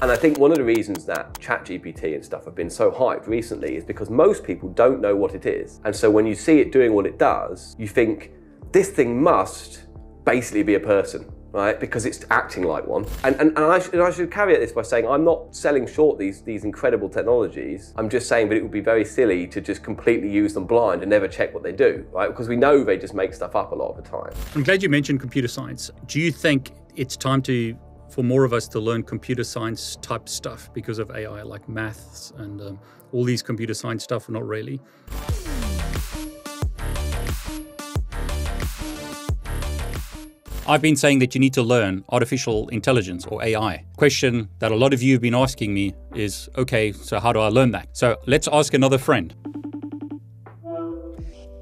And I think one of the reasons that ChatGPT and stuff have been so hyped recently is because most people don't know what it is. And so when you see it doing what it does, you think, this thing must basically be a person right? Because it's acting like one. And, and, and, I, should, and I should caveat this by saying I'm not selling short these, these incredible technologies. I'm just saying that it would be very silly to just completely use them blind and never check what they do, right? Because we know they just make stuff up a lot of the time. I'm glad you mentioned computer science. Do you think it's time to for more of us to learn computer science type stuff because of AI, like maths and um, all these computer science stuff, not really. I've been saying that you need to learn artificial intelligence or AI. Question that a lot of you have been asking me is okay, so how do I learn that? So let's ask another friend.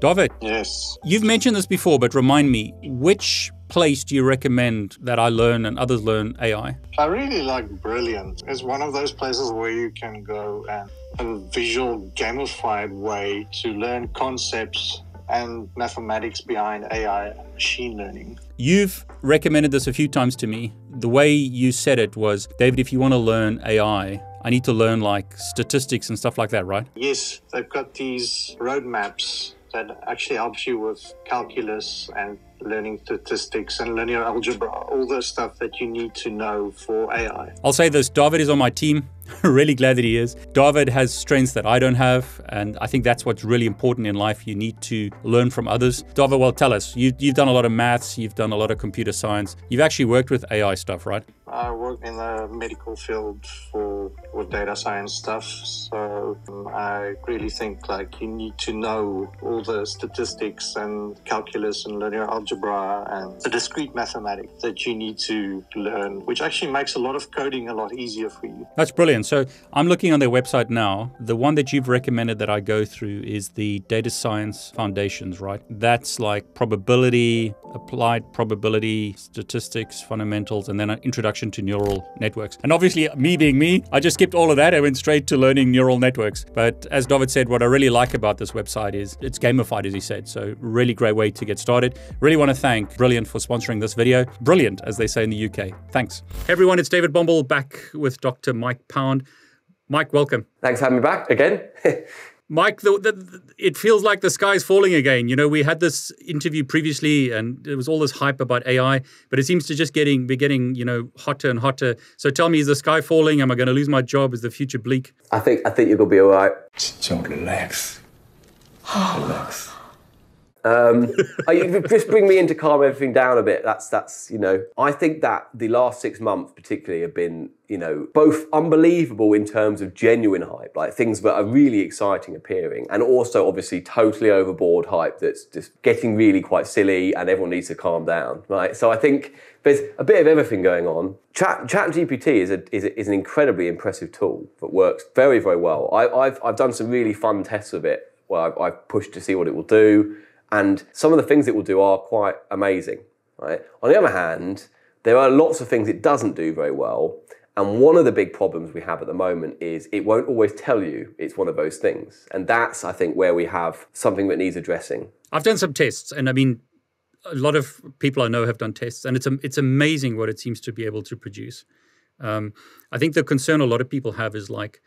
David. Yes. You've mentioned this before, but remind me, which place do you recommend that I learn and others learn AI? I really like Brilliant. It's one of those places where you can go and a visual gamified way to learn concepts and mathematics behind AI and machine learning. You've recommended this a few times to me. The way you said it was, David, if you want to learn AI, I need to learn like statistics and stuff like that, right? Yes, they've got these roadmaps that actually helps you with calculus and learning statistics and linear algebra, all the stuff that you need to know for AI. I'll say this David is on my team. really glad that he is. David has strengths that I don't have, and I think that's what's really important in life. You need to learn from others. David, well, tell us. You, you've done a lot of maths, you've done a lot of computer science. You've actually worked with AI stuff, right? I work in the medical field for with data science stuff. So um, I really think like you need to know all the statistics and calculus and linear algebra and the discrete mathematics that you need to learn, which actually makes a lot of coding a lot easier for you. That's brilliant. So I'm looking on their website now. The one that you've recommended that I go through is the data science foundations, right? That's like probability, applied probability, statistics, fundamentals, and then an introduction to neural networks. And obviously, me being me, I just skipped all of that. I went straight to learning neural networks. But as David said, what I really like about this website is it's gamified, as he said. So, really great way to get started. Really want to thank Brilliant for sponsoring this video. Brilliant, as they say in the UK. Thanks. Hey everyone, it's David Bombal back with Dr. Mike Pound. Mike, welcome. Thanks for having me back again. Mike, the, the, it feels like the sky's falling again. You know, we had this interview previously, and there was all this hype about AI, but it seems to just getting be getting you know hotter and hotter. So tell me, is the sky falling? Am I going to lose my job? Is the future bleak? I think I think you're going to be all right. Just relax. relax. Um, just bring me in to calm everything down a bit. That's that's you know. I think that the last six months, particularly, have been you know both unbelievable in terms of genuine hype, like things that are really exciting appearing, and also obviously totally overboard hype that's just getting really quite silly, and everyone needs to calm down, right? So I think there's a bit of everything going on. Chat, Chat GPT is, a, is, a, is an incredibly impressive tool that works very very well. I, have I've done some really fun tests with it where I've, I've pushed to see what it will do. And some of the things it will do are quite amazing. Right? On the other hand, there are lots of things it doesn't do very well. And one of the big problems we have at the moment is it won't always tell you it's one of those things. And that's, I think, where we have something that needs addressing. I've done some tests, and I mean, a lot of people I know have done tests, and it's it's amazing what it seems to be able to produce. Um, I think the concern a lot of people have is like,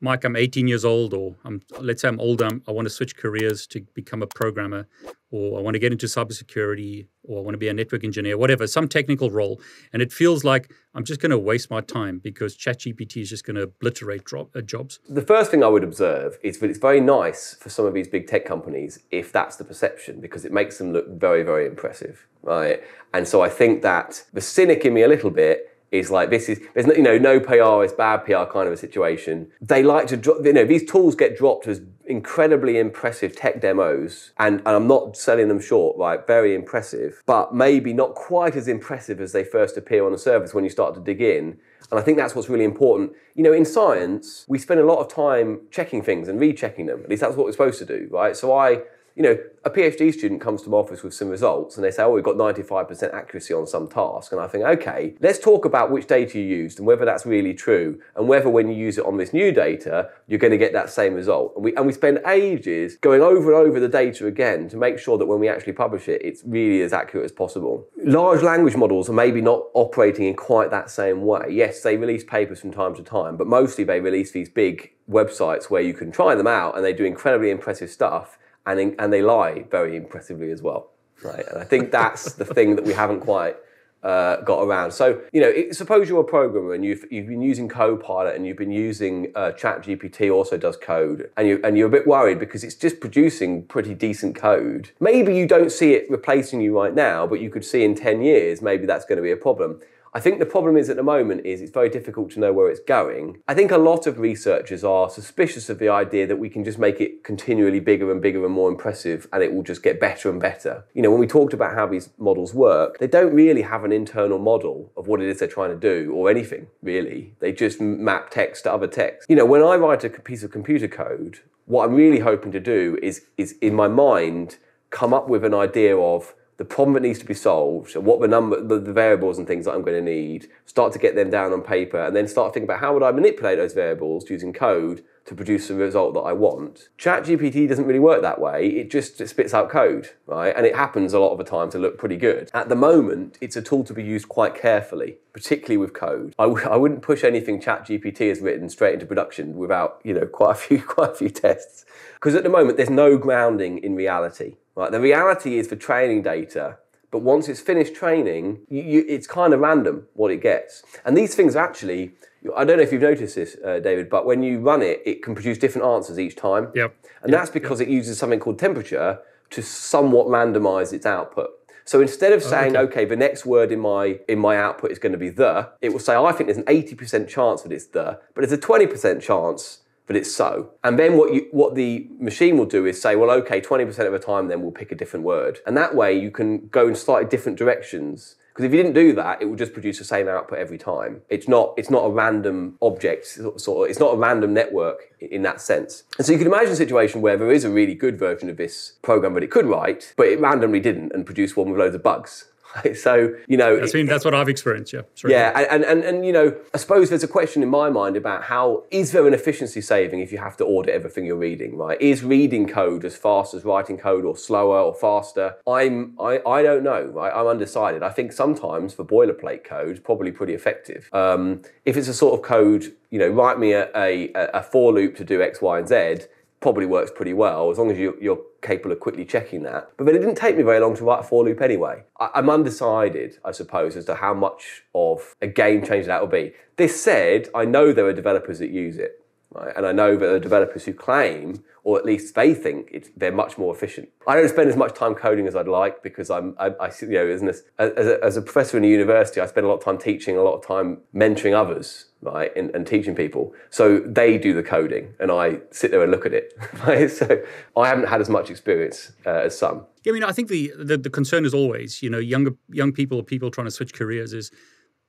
Mike, I'm 18 years old, or I'm, let's say I'm older, I'm, i want to switch careers to become a programmer, or I want to get into cybersecurity, or I want to be a network engineer, whatever, some technical role. And it feels like I'm just going to waste my time because ChatGPT is just going to obliterate drop, uh, jobs. The first thing I would observe is that it's very nice for some of these big tech companies if that's the perception, because it makes them look very, very impressive, right? And so I think that the cynic in me a little bit is like this is there's no, you know no PR is bad PR kind of a situation. They like to drop you know these tools get dropped as incredibly impressive tech demos and, and I'm not selling them short right very impressive but maybe not quite as impressive as they first appear on the surface when you start to dig in and I think that's what's really important. You know, in science, we spend a lot of time checking things and rechecking them. At least that's what we're supposed to do, right? So I, you know, a PhD student comes to my office with some results and they say, oh, we've got 95% accuracy on some task. And I think, okay, let's talk about which data you used and whether that's really true and whether when you use it on this new data, you're going to get that same result. And we, and we spend ages going over and over the data again to make sure that when we actually publish it, it's really as accurate as possible. Large language models are maybe not operating in quite that same way. Yes, they release papers from time to time, but mostly they release these big websites where you can try them out and they do incredibly impressive stuff and, and they lie very impressively as well. Right. And I think that's the thing that we haven't quite uh, got around. So, you know, it, suppose you're a programmer and you've, you've been using Copilot and you've been using uh, ChatGPT also does code and, you, and you're a bit worried because it's just producing pretty decent code. Maybe you don't see it replacing you right now, but you could see in 10 years, maybe that's going to be a problem. I think the problem is at the moment is it's very difficult to know where it's going. I think a lot of researchers are suspicious of the idea that we can just make it continually bigger and bigger and more impressive and it will just get better and better. You know, when we talked about how these models work, they don't really have an internal model of what it is they're trying to do or anything, really. They just map text to other text. You know, when I write a piece of computer code, what I'm really hoping to do is, is in my mind, come up with an idea of the problem that needs to be solved, what the number, the, the, variables and things that I'm going to need, start to get them down on paper, and then start thinking about how would I manipulate those variables using code to produce the result that I want. ChatGPT doesn't really work that way. It just it spits out code, right? And it happens a lot of the time to look pretty good. At the moment, it's a tool to be used quite carefully, particularly with code. I w- I wouldn't push anything ChatGPT has written straight into production without, you know, quite a few quite a few tests. Because at the moment, there's no grounding in reality. Right? The reality is for training data, but once it's finished training, you, you, it's kind of random what it gets. And these things actually, I don't know if you've noticed this, uh, David, but when you run it, it can produce different answers each time. Yep. And yep. that's because yep. it uses something called temperature to somewhat randomize its output. So instead of saying, oh, okay. okay. the next word in my in my output is going to be the, it will say, I think there's an 80% chance that it's the, but there's a 20% chance but it's so. And then what you what the machine will do is say, well, okay, 20% of the time then we'll pick a different word. And that way you can go in slightly different directions. Because if you didn't do that, it would just produce the same output every time. It's not it's not a random object, sort of, it's not a random network in that sense. And so you can imagine a situation where there is a really good version of this program that it could write, but it randomly didn't and produced one with loads of bugs. So you know, I mean, that's what I've experienced. Yeah, Sorry. yeah, and, and and you know, I suppose there's a question in my mind about how is there an efficiency saving if you have to audit everything you're reading, right? Is reading code as fast as writing code, or slower, or faster? I'm I, I don't know. Right? I'm undecided. I think sometimes for boilerplate code, probably pretty effective. Um, if it's a sort of code, you know, write me a, a, a for loop to do X, Y, and Z probably works pretty well as long as you, are capable of quickly checking that. But then it didn't take me very long to write a for loop anyway. I, am undecided, I suppose, as to how much of a game changer that will be. This said, I know there are developers that use it. Right? And I know that are developers who claim, or at least they think, they're much more efficient. I don't spend as much time coding as I'd like because I'm, I, I you know, as, an, as, a, as a professor in a university, I spend a lot of time teaching, a lot of time mentoring others right, and, and, teaching people. So they do the coding, and I sit there and look at it. Right? So I haven't had as much experience uh, as some. Yeah, I mean, I think the, the, the concern is always, you know, younger young people people trying to switch careers is,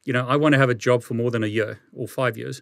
you know, I want to have a job for more than a year or five years.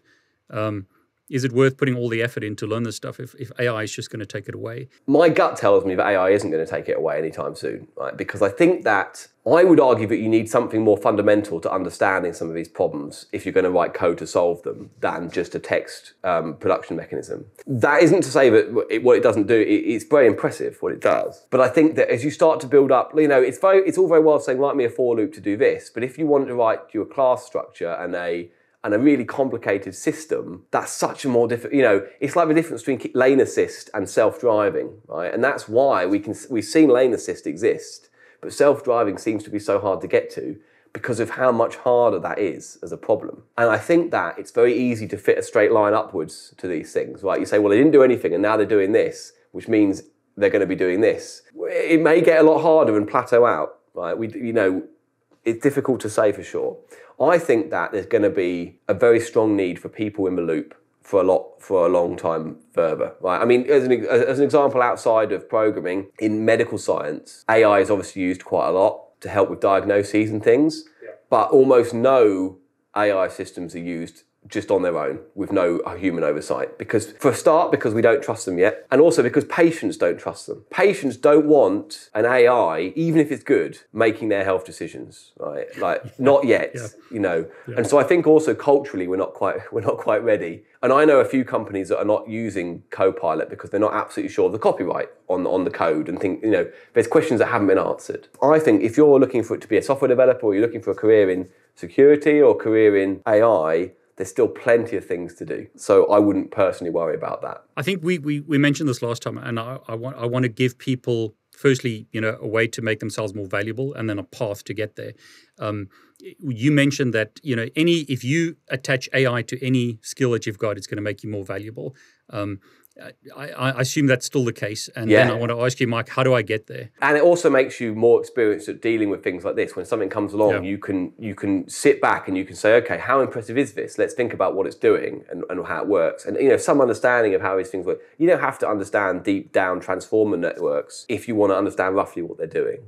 Um, is it worth putting all the effort in to learn this stuff if, if AI is just going to take it away? My gut tells me that AI isn't going to take it away anytime soon, right? Because I think that I would argue that you need something more fundamental to understanding some of these problems if you're going to write code to solve them than just a text um, production mechanism. That isn't to say that it, what it doesn't do, it, it's very impressive what it does. But I think that as you start to build up, you know, it's very, it's all very well saying write me a for loop to do this, but if you want to write your class structure and a and a really complicated system, that's such a more difficult, you know, it's like the difference between lane assist and self-driving, right? And that's why we can, we've seen lane assist exist, but self-driving seems to be so hard to get to because of how much harder that is as a problem. And I think that it's very easy to fit a straight line upwards to these things, right? You say, well, they didn't do anything and now they're doing this, which means they're going to be doing this. It may get a lot harder and plateau out, right? We, you know, it's difficult to say for sure. I think that there's going to be a very strong need for people in the loop for a lot for a long time further right i mean as an, as an example outside of programming in medical science ai is obviously used quite a lot to help with diagnoses and things yeah. but almost no ai systems are used just on their own with no human oversight. Because, for a start, because we don't trust them yet, and also because patients don't trust them. Patients don't want an AI, even if it's good, making their health decisions, right? Like, not yet, Yeah. you know. And so I think also culturally we're not quite we're not quite ready. And I know a few companies that are not using Copilot because they're not absolutely sure of the copyright on on the code and think you know there's questions that haven't been answered. I think if you're looking for it to be a software developer or you're looking for a career in security or career in AI, there's still plenty of things to do. So I wouldn't personally worry about that. I think we, we, we mentioned this last time, and I, I want I want to give people firstly, you know, a way to make themselves more valuable, and then a path to get there. Um, you mentioned that you know any if you attach AI to any skill that you've got, it's going to make you more valuable. Um, I, I assume that's still the case, and then I want to ask you, Mike, how do I get there? and it also makes you more experienced at dealing with things like this. When something comes along Yeah. you can you can sit back and you can say okay how impressive is this? Let's think about what it's doing and, and how it works. And you know some understanding of how these things work. You don't have to understand deep down transformer networks if you want to understand roughly what they're doing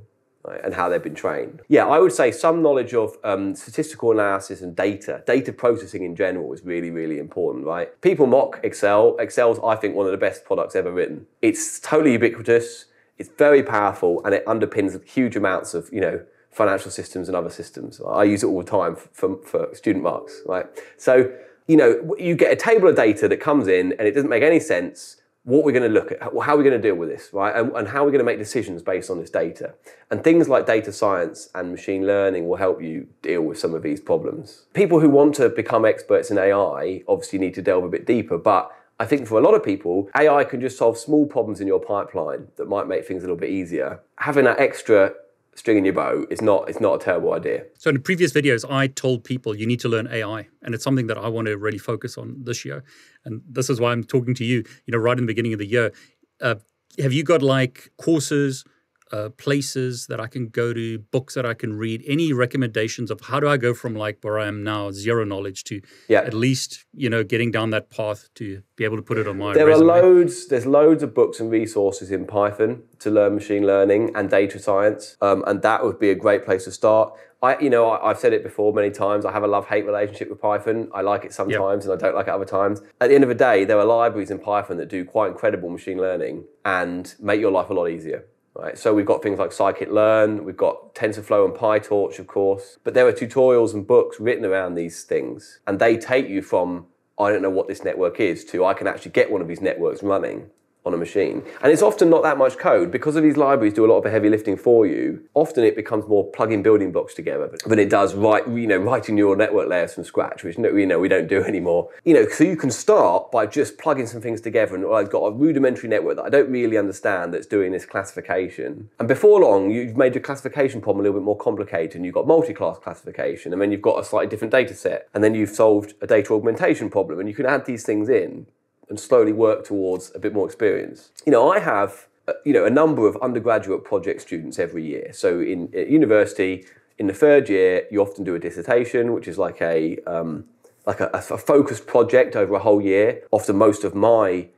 right, and how they've been trained. Yeah, I would say some knowledge of um, statistical analysis and data, data processing in general is really, really important, right? People mock Excel. Excel's, I think, one of the best products ever written. It's totally ubiquitous, it's very powerful, and it underpins huge amounts of, you know, financial systems and other systems. I use it all the time for, for student marks, right? So, you know, you get a table of data that comes in and it doesn't make any sense what we're going to look at, how we're we going to deal with this, right? And, and how are we going to make decisions based on this data? And things like data science and machine learning will help you deal with some of these problems. People who want to become experts in AI obviously need to delve a bit deeper, but I think for a lot of people, AI can just solve small problems in your pipeline that might make things a little bit easier. Having that extra string in your bow is not, it's not a terrible idea. So in previous videos, I told people you need to learn AI, and it's something that I want to really focus on this year. And this is why I'm talking to you. You know, right in the beginning of the year, uh, have you got like courses, uh, places that I can go to, books that I can read? Any recommendations of how do I go from like where I am now, zero knowledge, to Yeah. at least you know getting down that path to be able to put it on my There resume? are loads. There's loads of books and resources in Python to learn machine learning and data science, um, and that would be a great place to start. I, you know, I, I've said it before many times. I have a love-hate relationship with Python. I like it sometimes, and I don't like it other times. At the end of the day, there are libraries in Python that do quite incredible machine learning and make your life a lot easier. Right, so we've got things like scikit-learn, we've got TensorFlow and PyTorch, of course, but there are tutorials and books written around these things, and they take you from I don't know what this network is to I can actually get one of these networks running on a machine. And it's often not that much code because of these libraries do a lot of the heavy lifting for you. Often it becomes more plugging building blocks together than it does write, you know, writing neural network layers from scratch, which you know we don't do anymore. You know, so you can start by just plugging some things together and well, I've got a rudimentary network that I don't really understand that's doing this classification. And before long, you've made your classification problem a little bit more complicated and you've got multi-class classification and then you've got a slightly different data set and then you've solved a data augmentation problem and you can add these things in and slowly work towards a bit more experience. You know, I have uh, you know a number of undergraduate project students every year. So in university, in the third year, you often do a dissertation, which is like a um, like a, a focused project over a whole year. Often, most of my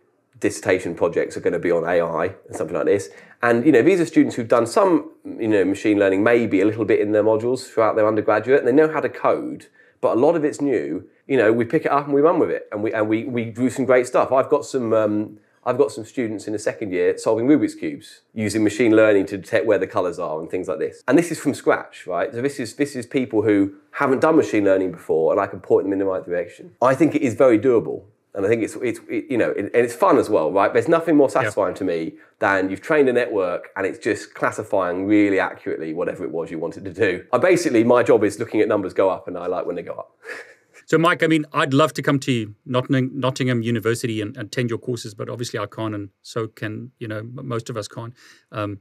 dissertation projects are going to be on AI and something like this. And you know, these are students who've done some you know machine learning, maybe a little bit in their modules throughout their undergraduate, and they know how to code. But a lot of it's new. You know, we pick it up and we run with it, and we and we we do some great stuff. I've got some. Um, I've got some students in the second year solving Rubik's cubes using machine learning to detect where the colours are and things like this. And this is from scratch, right? So this is this is people who haven't done machine learning before, and I can point them in the right direction. I think it is very doable, and I think it's it's it, you know, it, and it's fun as well, right? There's nothing more satisfying to me than you've trained a network and it's just classifying really accurately whatever it was you wanted to do. I basically my job is looking at numbers go up, and I like when they go up. So, Mike, I mean, I'd love to come to Nottingham, University and, attend your courses, but obviously I can't, and so can you know most of us can't. Um,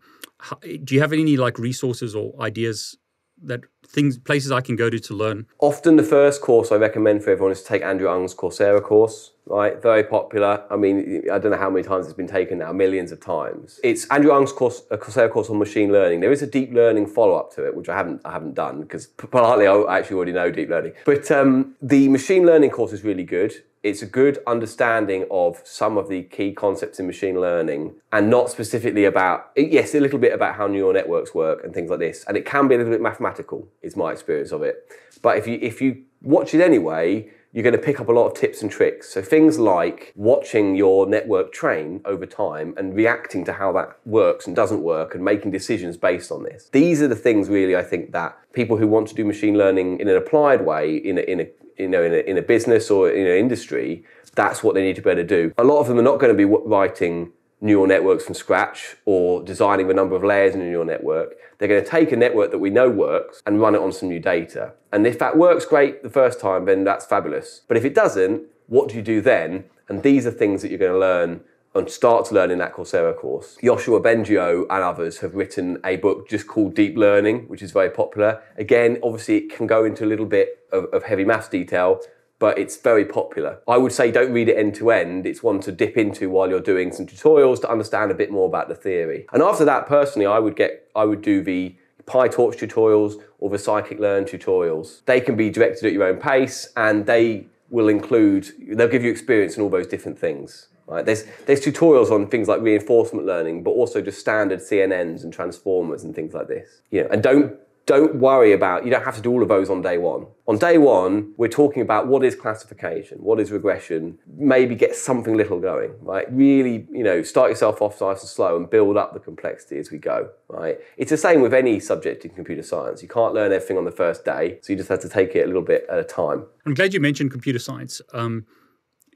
do you have any like resources or ideas that things places I can go to to learn? Often the first course I recommend for everyone is to take Andrew Ng's Coursera course, right? Very popular. I mean, I don't know how many times it's been taken now, millions of times. It's Andrew Ng's course, a Coursera course on machine learning. There is a deep learning follow-up to it, which I haven't, I haven't done because partly I actually already know deep learning. But um, the machine learning course is really good. It's a good understanding of some of the key concepts in machine learning and not specifically about, yes, a little bit about how neural networks work and things like this. And it can be a little bit mathematical, is my experience of it. But if you, if you watch it anyway, you're going to pick up a lot of tips and tricks. So things like watching your network train over time and reacting to how that works and doesn't work and making decisions based on this. These are the things really I think that people who want to do machine learning in an applied way in a, in a you know in a, in a business or in an industry, that's what they need to be able to do. A lot of them are not going to be writing neural networks from scratch or designing the number of layers in a neural network. They're going to take a network that we know works and run it on some new data. And if that works great the first time, then that's fabulous. But if it doesn't, what do you do then? And these are things that you're going to learn and start to learn in that Coursera course. Yoshua Bengio and others have written a book just called Deep Learning, which is very popular. Again, obviously, it can go into a little bit of, of heavy maths detail, but it's very popular. I would say don't read it end to end. It's one to dip into while you're doing some tutorials to understand a bit more about the theory. And after that, personally, I would get, I would do the PyTorch tutorials or the scikit-learn tutorials. They can be directed at your own pace and they will include, they'll give you experience in all those different things. Right? There's, there's tutorials on things like reinforcement learning, but also just standard CNNs and transformers and things like this. You know, and don't don't worry about, you don't have to do all of those on day one. On day one, we're talking about what is classification, what is regression, maybe get something little going, right? Really, you know, start yourself off nice and slow and build up the complexity as we go, right? It's the same with any subject in computer science. You can't learn everything on the first day, so you just have to take it a little bit at a time. I'm glad you mentioned computer science. Um,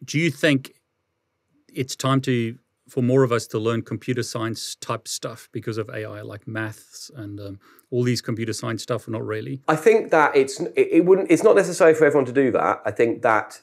do you think it's time to for more of us to learn computer science type stuff because of AI, like maths and um, all these computer science stuff, or not really? I think that it's it, it wouldn't. It's not necessary for everyone to do that. I think that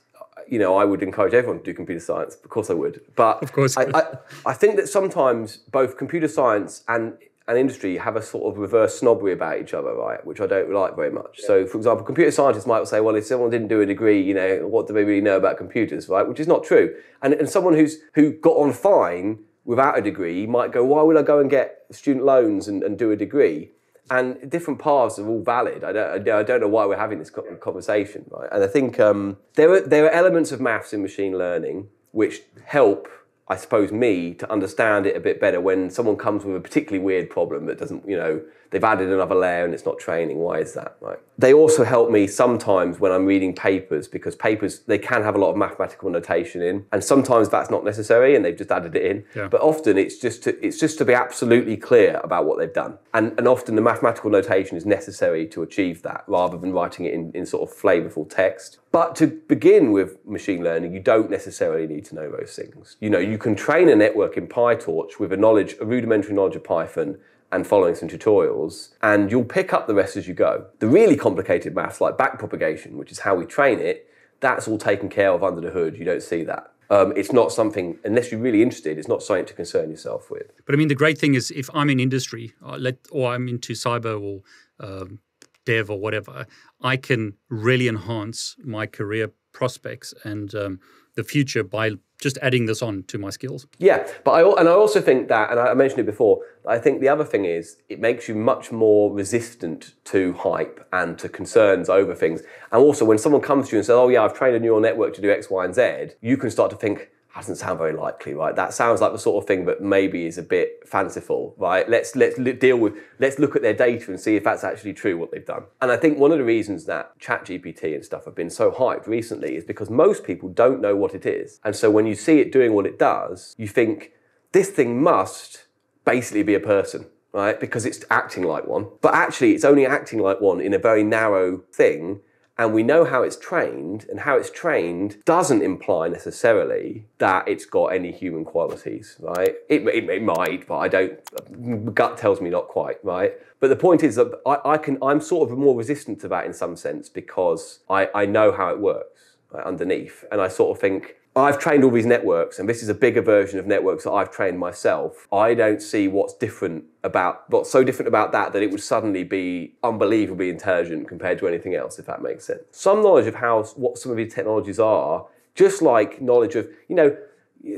you know, I would encourage everyone to do computer science. Of course, I would. But of course, I, I, I, think that sometimes both computer science and and industry have a sort of reverse snobbery about each other, right? Which I don't like very much. Yeah. So, for example, computer scientists might say, well, if someone didn't do a degree, you know, what do they really know about computers, right? Which is not true. And, and someone who's who got on fine without a degree might go, why would I go and get student loans and, and do a degree? And different paths are all valid. I don't, I don't know why we're having this conversation, right? And I think um, there are there are elements of maths in machine learning which help I suppose, me to understand it a bit better when someone comes with a particularly weird problem that doesn't, you know, they've added another layer and it's not training. Why is that? Right. They also help me sometimes when I'm reading papers because papers they can have a lot of mathematical notation in, and sometimes that's not necessary and they've just added it in. Yeah. But often it's just to, it's just to be absolutely clear about what they've done, and and often the mathematical notation is necessary to achieve that rather than writing it in, in sort of flavorful text. But to begin with machine learning, you don't necessarily need to know those things. You know, you can train a network in PyTorch with a knowledge, a rudimentary knowledge of Python and following some tutorials, and you'll pick up the rest as you go. The really complicated maths, like backpropagation, which is how we train it, that's all taken care of under the hood. You don't see that. Um, it's not something, unless you're really interested, it's not something to concern yourself with. But I mean, the great thing is if I'm in industry, or, uh, let, or I'm into cyber or um, dev or whatever, I can really enhance my career prospects and um, the future by just adding this on to my skills. Yeah, but I and I also think that, and I mentioned it before. I think the other thing is it makes you much more resistant to hype and to concerns over things. And also, when someone comes to you and says, "Oh yeah, I've trained a neural network to do X, Y, and Z," you can start to think, doesn't sound very likely, right? That sounds like the sort of thing that maybe is a bit fanciful, right? Let's let's deal with let's look at their data and see if that's actually true what they've done. And I think one of the reasons that ChatGPT and stuff have been so hyped recently is because most people don't know what it is, and so when you see it doing what it does, you think this thing must basically be a person, right? Because it's acting like one, but actually it's only acting like one in a very narrow thing and we know how it's trained, and how it's trained doesn't imply necessarily that it's got any human qualities, right? It, it, it might, but I don't, gut tells me not quite, right? But the point is that I, I, can, I'm sort of more resistant to that in some sense because I, I know how it works right, underneath. And I sort of think, I've trained all these networks, and this is a bigger version of networks that I've trained myself. I don't see what's different about what's so different about that that it would suddenly be unbelievably intelligent compared to anything else, if that makes sense. Some knowledge of how what some of these technologies are, just like knowledge of you know,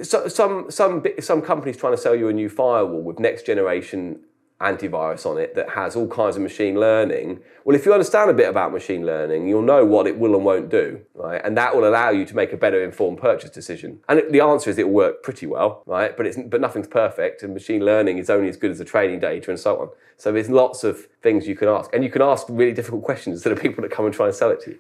so, some some some companies trying to sell you a new firewall with next generation antivirus on it that has all kinds of machine learning. Well, if you understand a bit about machine learning, you'll know what it will and won't do, right? And that will allow you to make a better informed purchase decision. And the answer is it will work pretty well, right? But it's but nothing's perfect, and machine learning is only as good as the training data and so on. So there's lots of things you can ask, and you can ask really difficult questions to the people that come and try and sell it to you.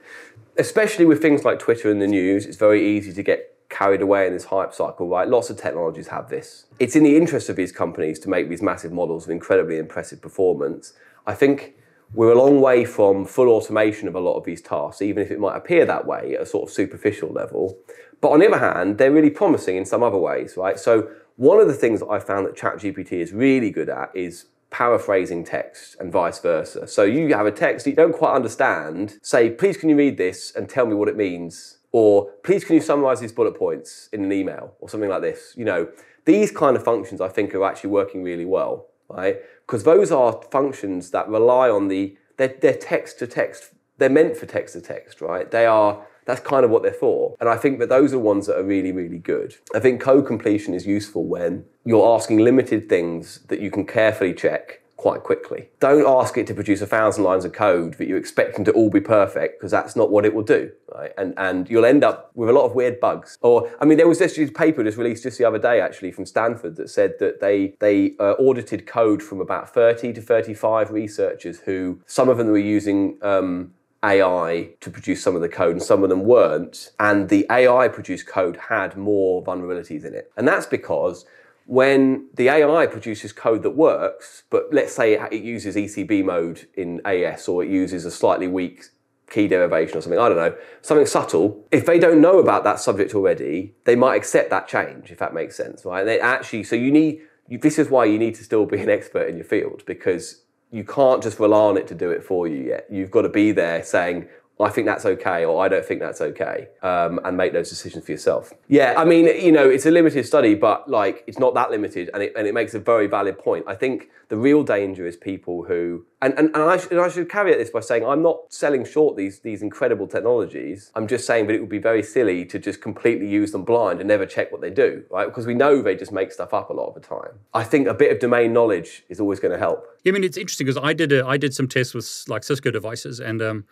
Especially with things like Twitter and the news, it's very easy to get carried away in this hype cycle, right? Lots of technologies have this. It's in the interest of these companies to make these massive models of incredibly impressive performance. I think we're a long way from full automation of a lot of these tasks, even if it might appear that way at a sort of superficial level. But on the other hand, they're really promising in some other ways, right? So one of the things that I found that ChatGPT is really good at is paraphrasing text and vice versa. So you have a text that you don't quite understand, say, please can you read this and tell me what it means? Or please can you summarize these bullet points in an email or something like this? You know, these kind of functions I think are actually working really well, right? Because those are functions that rely on the, they're, they're text to text, they're meant for text to text, right? They are, that's kind of what they're for. And I think that those are ones that are really, really good. I think code completion is useful when you're asking limited things that you can carefully check quite quickly. Don't ask it to produce a thousand lines of code that you expect them to all be perfect because that's not what it will do, right? And and you'll end up with a lot of weird bugs. Or I mean, there was this paper just released just the other day actually from Stanford that said that they they uh, audited code from about 30 to 35 researchers who some of them were using. Um, AI to produce some of the code and some of them weren't. And the AI produced code had more vulnerabilities in it. And that's because when the AI produces code that works, but let's say it uses ECB mode in AES or it uses a slightly weak key derivation or something, I don't know, something subtle, if they don't know about that subject already, they might accept that change, if that makes sense, right? And they actually, so you need, this is why you need to still be an expert in your field because you can't just rely on it to do it for you yet. You've got to be there saying, I think that's okay, or I don't think that's okay, um, and make those decisions for yourself. Yeah, I mean, you know, it's a limited study, but like, it's not that limited, and it, and it makes a very valid point. I think the real danger is people who, and, and, and, I, should, and I should caveat this by saying I'm not selling short these, these incredible technologies. I'm just saying that it would be very silly to just completely use them blind and never check what they do, right? Because we know they just make stuff up a lot of the time. I think a bit of domain knowledge is always going to help. Yeah, I mean, it's interesting because I did a, I did some tests with like Cisco devices, and um,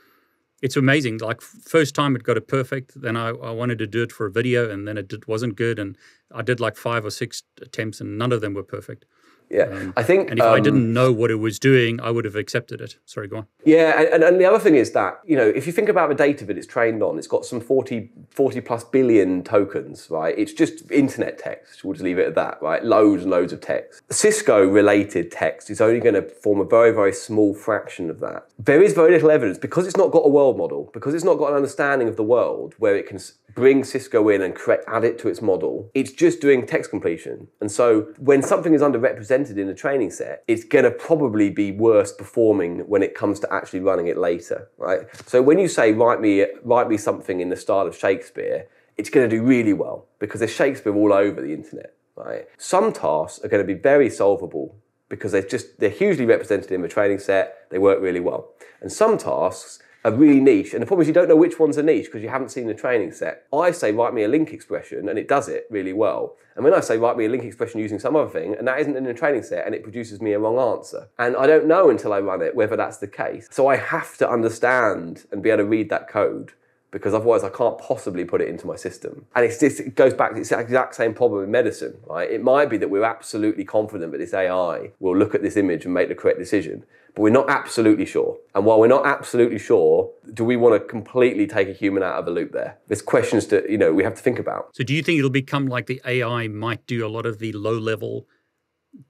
it's amazing. Like first time it got it perfect. Then I, I wanted to do it for a video, and then it did, wasn't good. And I did like five or six attempts, and none of them were perfect. Yeah, um, I think. And if um, I didn't know what it was doing, I would have accepted it. Sorry, go on. Yeah, and, and the other thing is that, you know, if you think about the data that it's trained on, it's got some 40, 40 plus billion tokens, right? It's just internet text. We'll just leave it at that, right? Loads and loads of text. Cisco related text is only going to form a very, very small fraction of that. There is very little evidence because it's not got a world model, because it's not got an understanding of the world where it can bring Cisco in and correct, add it to its model. It's just doing text completion. And so when something is underrepresented in a training set, it's going to probably be worse performing when it comes to actually running it later, right? So when you say write me write me something in the style of Shakespeare, it's going to do really well because there's Shakespeare all over the internet, right? Some tasks are going to be very solvable because they're just they're hugely represented in the training set. They work really well. And some tasks are really niche. And the problem is you don't know which ones are niche because you haven't seen the training set. I say write me a LINQ expression and it does it really well. And when I say write me a LINQ expression using some other thing and that isn't in the training set and it produces me a wrong answer. And I don't know until I run it whether that's the case. So I have to understand and be able to read that code because otherwise I can't possibly put it into my system. And it's just, it goes back to the exact same problem in medicine, right? It might be that we're absolutely confident that this AI will look at this image and make the correct decision but we're not absolutely sure. And while we're not absolutely sure, do we want to completely take a human out of the loop there? There's questions that, you know, we have to think about. So do you think it'll become like the AI might do a lot of the low level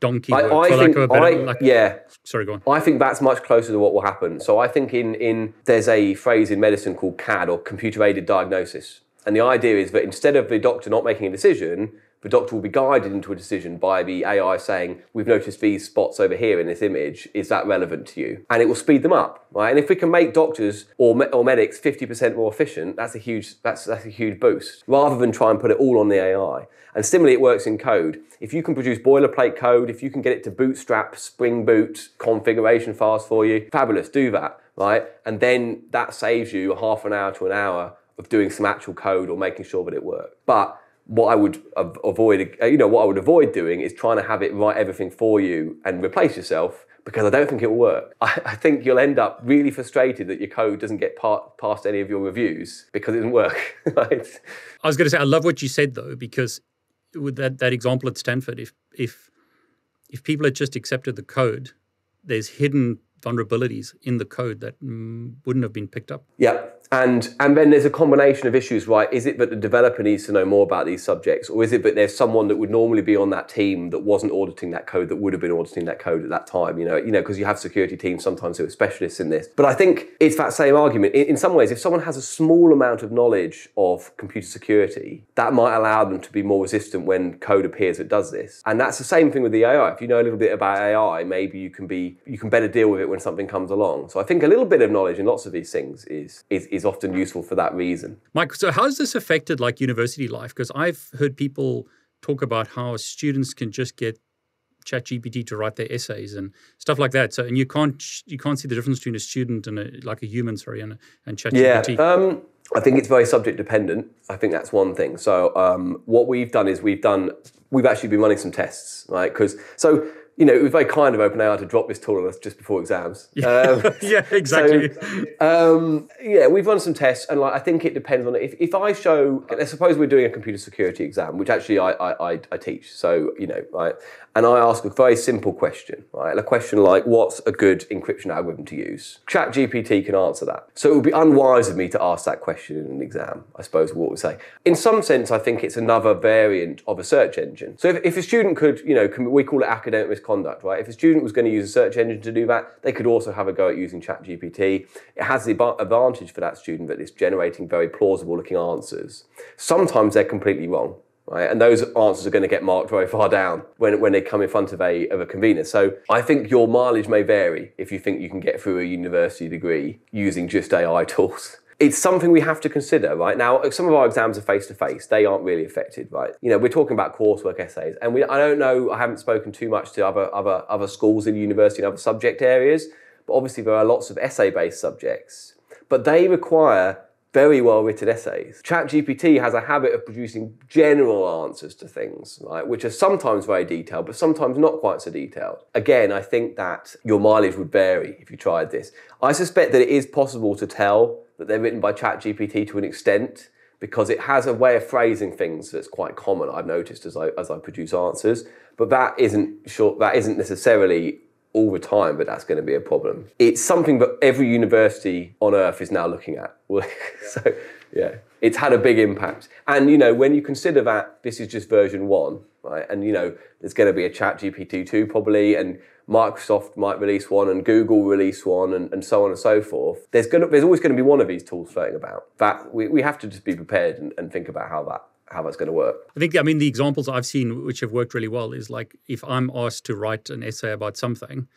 donkey I, I think, better, I, like, yeah. Sorry, go on. I think that's much closer to what will happen. So I think in, in there's a phrase in medicine called CAD or computer aided diagnosis. And the idea is that instead of the doctor not making a decision, the doctor will be guided into a decision by the AI saying, We've noticed these spots over here in this image. Is that relevant to you? And it will speed them up, right? And if we can make doctors or, me- or medics 50% more efficient, that's a huge that's, that's a huge boost rather than try and put it all on the AI. And similarly, it works in code. If you can produce boilerplate code, if you can get it to bootstrap, Spring Boot configuration files for you, fabulous, do that, right? And then that saves you half an hour to an hour of doing some actual code or making sure that it works. But what I would avoid, uh, you know, what I would avoid doing is trying to have it write everything for you and replace yourself because I don't think it will work. I, I think you'll end up really frustrated that your code doesn't get part, past any of your reviews because it doesn't work. right? I was going to say, I love what you said though, because with that, that example at Stanford, if if if people had just accepted the code, there's hidden vulnerabilities in the code that mm, wouldn't have been picked up. Yeah. And and then there's a combination of issues, right? Is it that the developer needs to know more about these subjects, or is it that there's someone that would normally be on that team that wasn't auditing that code that would have been auditing that code at that time? You know, you know, because you have security teams sometimes who are specialists in this. But I think it's that same argument. In, in some ways, if someone has a small amount of knowledge of computer security, that might allow them to be more resistant when code appears that does this. And that's the same thing with the AI. If you know a little bit about AI, maybe you can be you can better deal with it when something comes along. So I think a little bit of knowledge in lots of these things is is, is often useful for that reason. Mike, so how has this affected like university life? Because I've heard people talk about how students can just get ChatGPT to write their essays and stuff like that. So, and you can't you can't see the difference between a student and a, like a human, sorry, and and ChatGPT. Yeah, um, I think it's very subject dependent. I think that's one thing. So, um, what we've done is we've done we've actually been running some tests, right? Because so you know, it was very kind of OpenAI to drop this tool on us just before exams. Yeah, um, yeah exactly. So, um, yeah, we've run some tests, and like I think it depends on if, if I show. Let's suppose we're doing a computer security exam, which actually I I, I, I teach. So you know, right, and I ask a very simple question, right? A question like, "What's a good encryption algorithm to use?" ChatGPT can answer that. So it would be unwise of me to ask that question in an exam. I suppose what we say. In some sense, I think it's another variant of a search engine. So if, if a student could, you know, we call it academic misconduct, right? If a student was going to use a search engine to do that, they could also have a go at using ChatGPT. It has the advantage for that student that it's generating very plausible looking answers. Sometimes they're completely wrong. Right? And those answers are going to get marked very far down when, when they come in front of a, of a convener. So I think your mileage may vary if you think you can get through a university degree using just AI tools it's something we have to consider, right? Now, some of our exams are face to face; they aren't really affected, right? You know, we're talking about coursework essays, and we, I don't know, I haven't spoken too much to other other other schools in university and other subject areas, but obviously there are lots of essay-based subjects, but they require very well written essays. ChatGPT has a habit of producing general answers to things, right, which are sometimes very detailed, but sometimes not quite so detailed. Again, I think that your mileage would vary if you tried this. I suspect that it is possible to tell that they're written by ChatGPT to an extent because it has a way of phrasing things that's quite common. I've noticed as I as I produce answers, but that isn't short. That isn't necessarily all the time, but that's going to be a problem. It's something that every university on earth is now looking at. so yeah, it's had a big impact. And you know, when you consider that this is just version one, right? And you know, there's going to be a Chat GPT two probably, and Microsoft might release one and Google release one and, and so on and so forth. There's going to, there's always going to be one of these tools floating about. That we, we have to just be prepared and, and think about how that how that's going to work. I think I mean the examples I've seen which have worked really well is like if I'm asked to write an essay about something,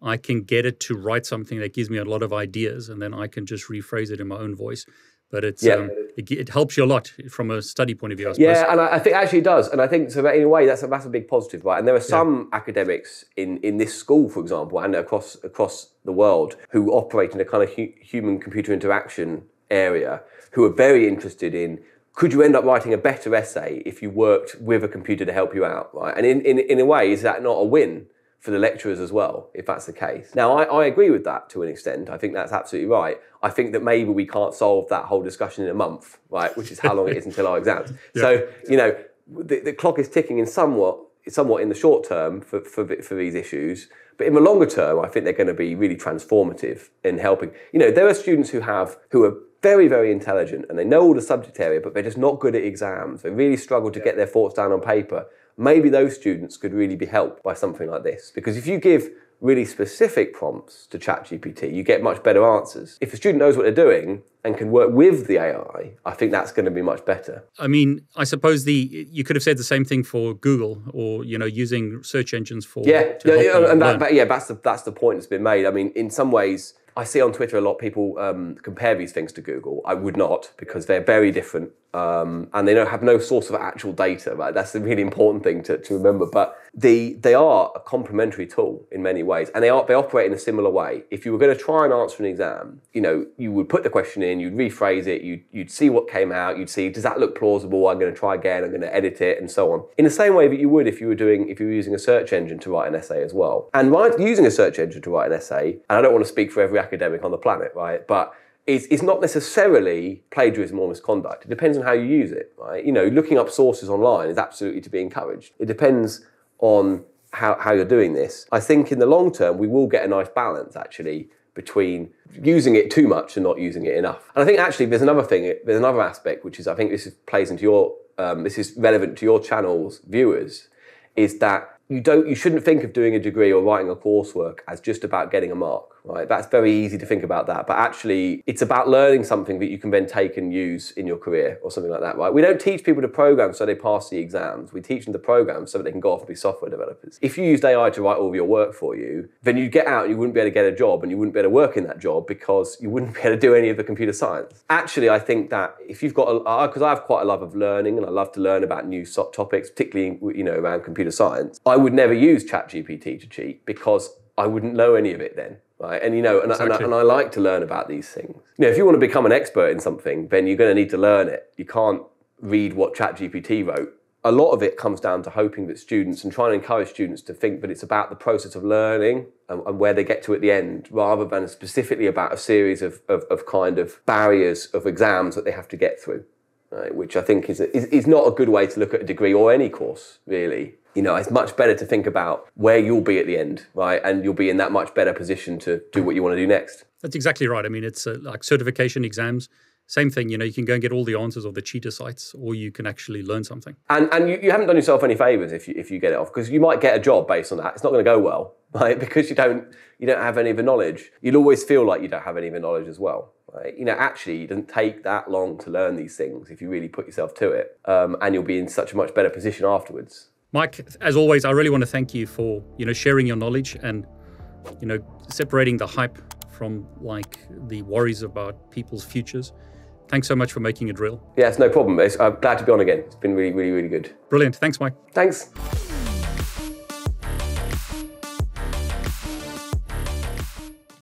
I can get it to write something that gives me a lot of ideas, and then I can just rephrase it in my own voice but it's yeah. um, it, it, helps you a lot from a study point of view. I yeah, and I, I, think actually it does, and I think so. In a way, that's a that's a big positive, right? And there are some yeah. academics in in this school, for example, and across across the world who operate in a kind of hu- human computer interaction area, who are very interested in could you end up writing a better essay if you worked with a computer to help you out, right? And in, in, in a way, is that not a win for the lecturers as well, if that's the case. Now, I, I, agree with that to an extent. I think that's absolutely right. I think that maybe we can't solve that whole discussion in a month, right? Which is how long it is until our exams. Yeah. So, you know, the, the, clock is ticking in somewhat, somewhat in the short term for, for, for these issues. But in the longer term, I think they're going to be really transformative in helping. You know, there are students who have, who are very, very intelligent and they know all the subject area, but they're just not good at exams. They really struggle to get their thoughts down on paper maybe those students could really be helped by something like this. Because if you give really specific prompts to ChatGPT, you get much better answers. If a student knows what they're doing and can work with the AI, I think that's going to be much better. I mean, I suppose the you could have said the same thing for Google or you know using search engines for yeah, yeah, and that, yeah, that's the that's the point that's been made. I mean, in some ways, I see on Twitter a lot of people um, compare these things to Google. I would not because they're very different um, and they don't have no source of actual data. Right, that's the really important thing to, to remember. But the they are a complementary tool in many ways, and they are they operate in a similar way. If you were going to try and answer an exam, you know, you would put the question in, you'd rephrase it, you'd you'd see what came out, you'd see does that look plausible? I'm going to try again. I'm going to edit it, and so on. In the same way that you would if you were doing if you were using a search engine to write an essay as well. And right, using a search engine to write an essay, and I don't want to speak for every academic on the planet, right, but is not necessarily plagiarism or misconduct. It depends on how you use it, right? You know, looking up sources online is absolutely to be encouraged. It depends on how, how you're doing this. I think in the long term, we will get a nice balance actually between using it too much and not using it enough. And I think actually there's another thing, there's another aspect, which is I think this is, plays into your, um, this is relevant to your channel's viewers, is that you don't, you shouldn't think of doing a degree or writing a coursework as just about getting a mark right? That's very easy to think about that, but actually, it's about learning something that you can then take and use in your career or something like that, right? We don't teach people to program so they pass the exams. We teach them to program so that they can go off and be software developers. If you used AI to write all of your work for you, then you'd get out and you wouldn't be able to get a job and you wouldn't be able to work in that job because you wouldn't be able to do any of the computer science. Actually, I think that if you've got a, because I have quite a love of learning and I love to learn about new topics, particularly you know around computer science, I would never use ChatGPT to cheat because I wouldn't know any of it then right? And you know, and, exactly. and, I, and, I, like to learn about these things. You know, if you want to become an expert in something, then you're going to need to learn it. You can't read what ChatGPT wrote. A lot of it comes down to hoping that students and trying to encourage students to think that it's about the process of learning and, and where they get to at the end, rather than specifically about a series of, of, of kind of barriers of exams that they have to get through. Right, which I think is, a, is, is not a good way to look at a degree or any course, really you know, it's much better to think about where you'll be at the end, right? And you'll be in that much better position to do what you want to do next. That's exactly right. I mean, it's uh, like certification exams. Same thing, you know, you can go and get all the answers of the cheater sites, or you can actually learn something. And and you, you haven't done yourself any favors if you if you get it off, because you might get a job based on that. It's not going to go well, right? Because you don't you don't have any of the knowledge. You'll always feel like you don't have any of the knowledge as well. Right? You know, actually, it doesn't take that long to learn these things if you really put yourself to it, um, and you'll be in such a much better position afterwards. Mike, as always, I really want to thank you for you know sharing your knowledge and you know separating the hype from like the worries about people's futures. Thanks so much for making it real. Yeah, it's no problem. It's, I'm glad to be on again. It's been really, really, really good. Brilliant. Thanks, Mike. Thanks.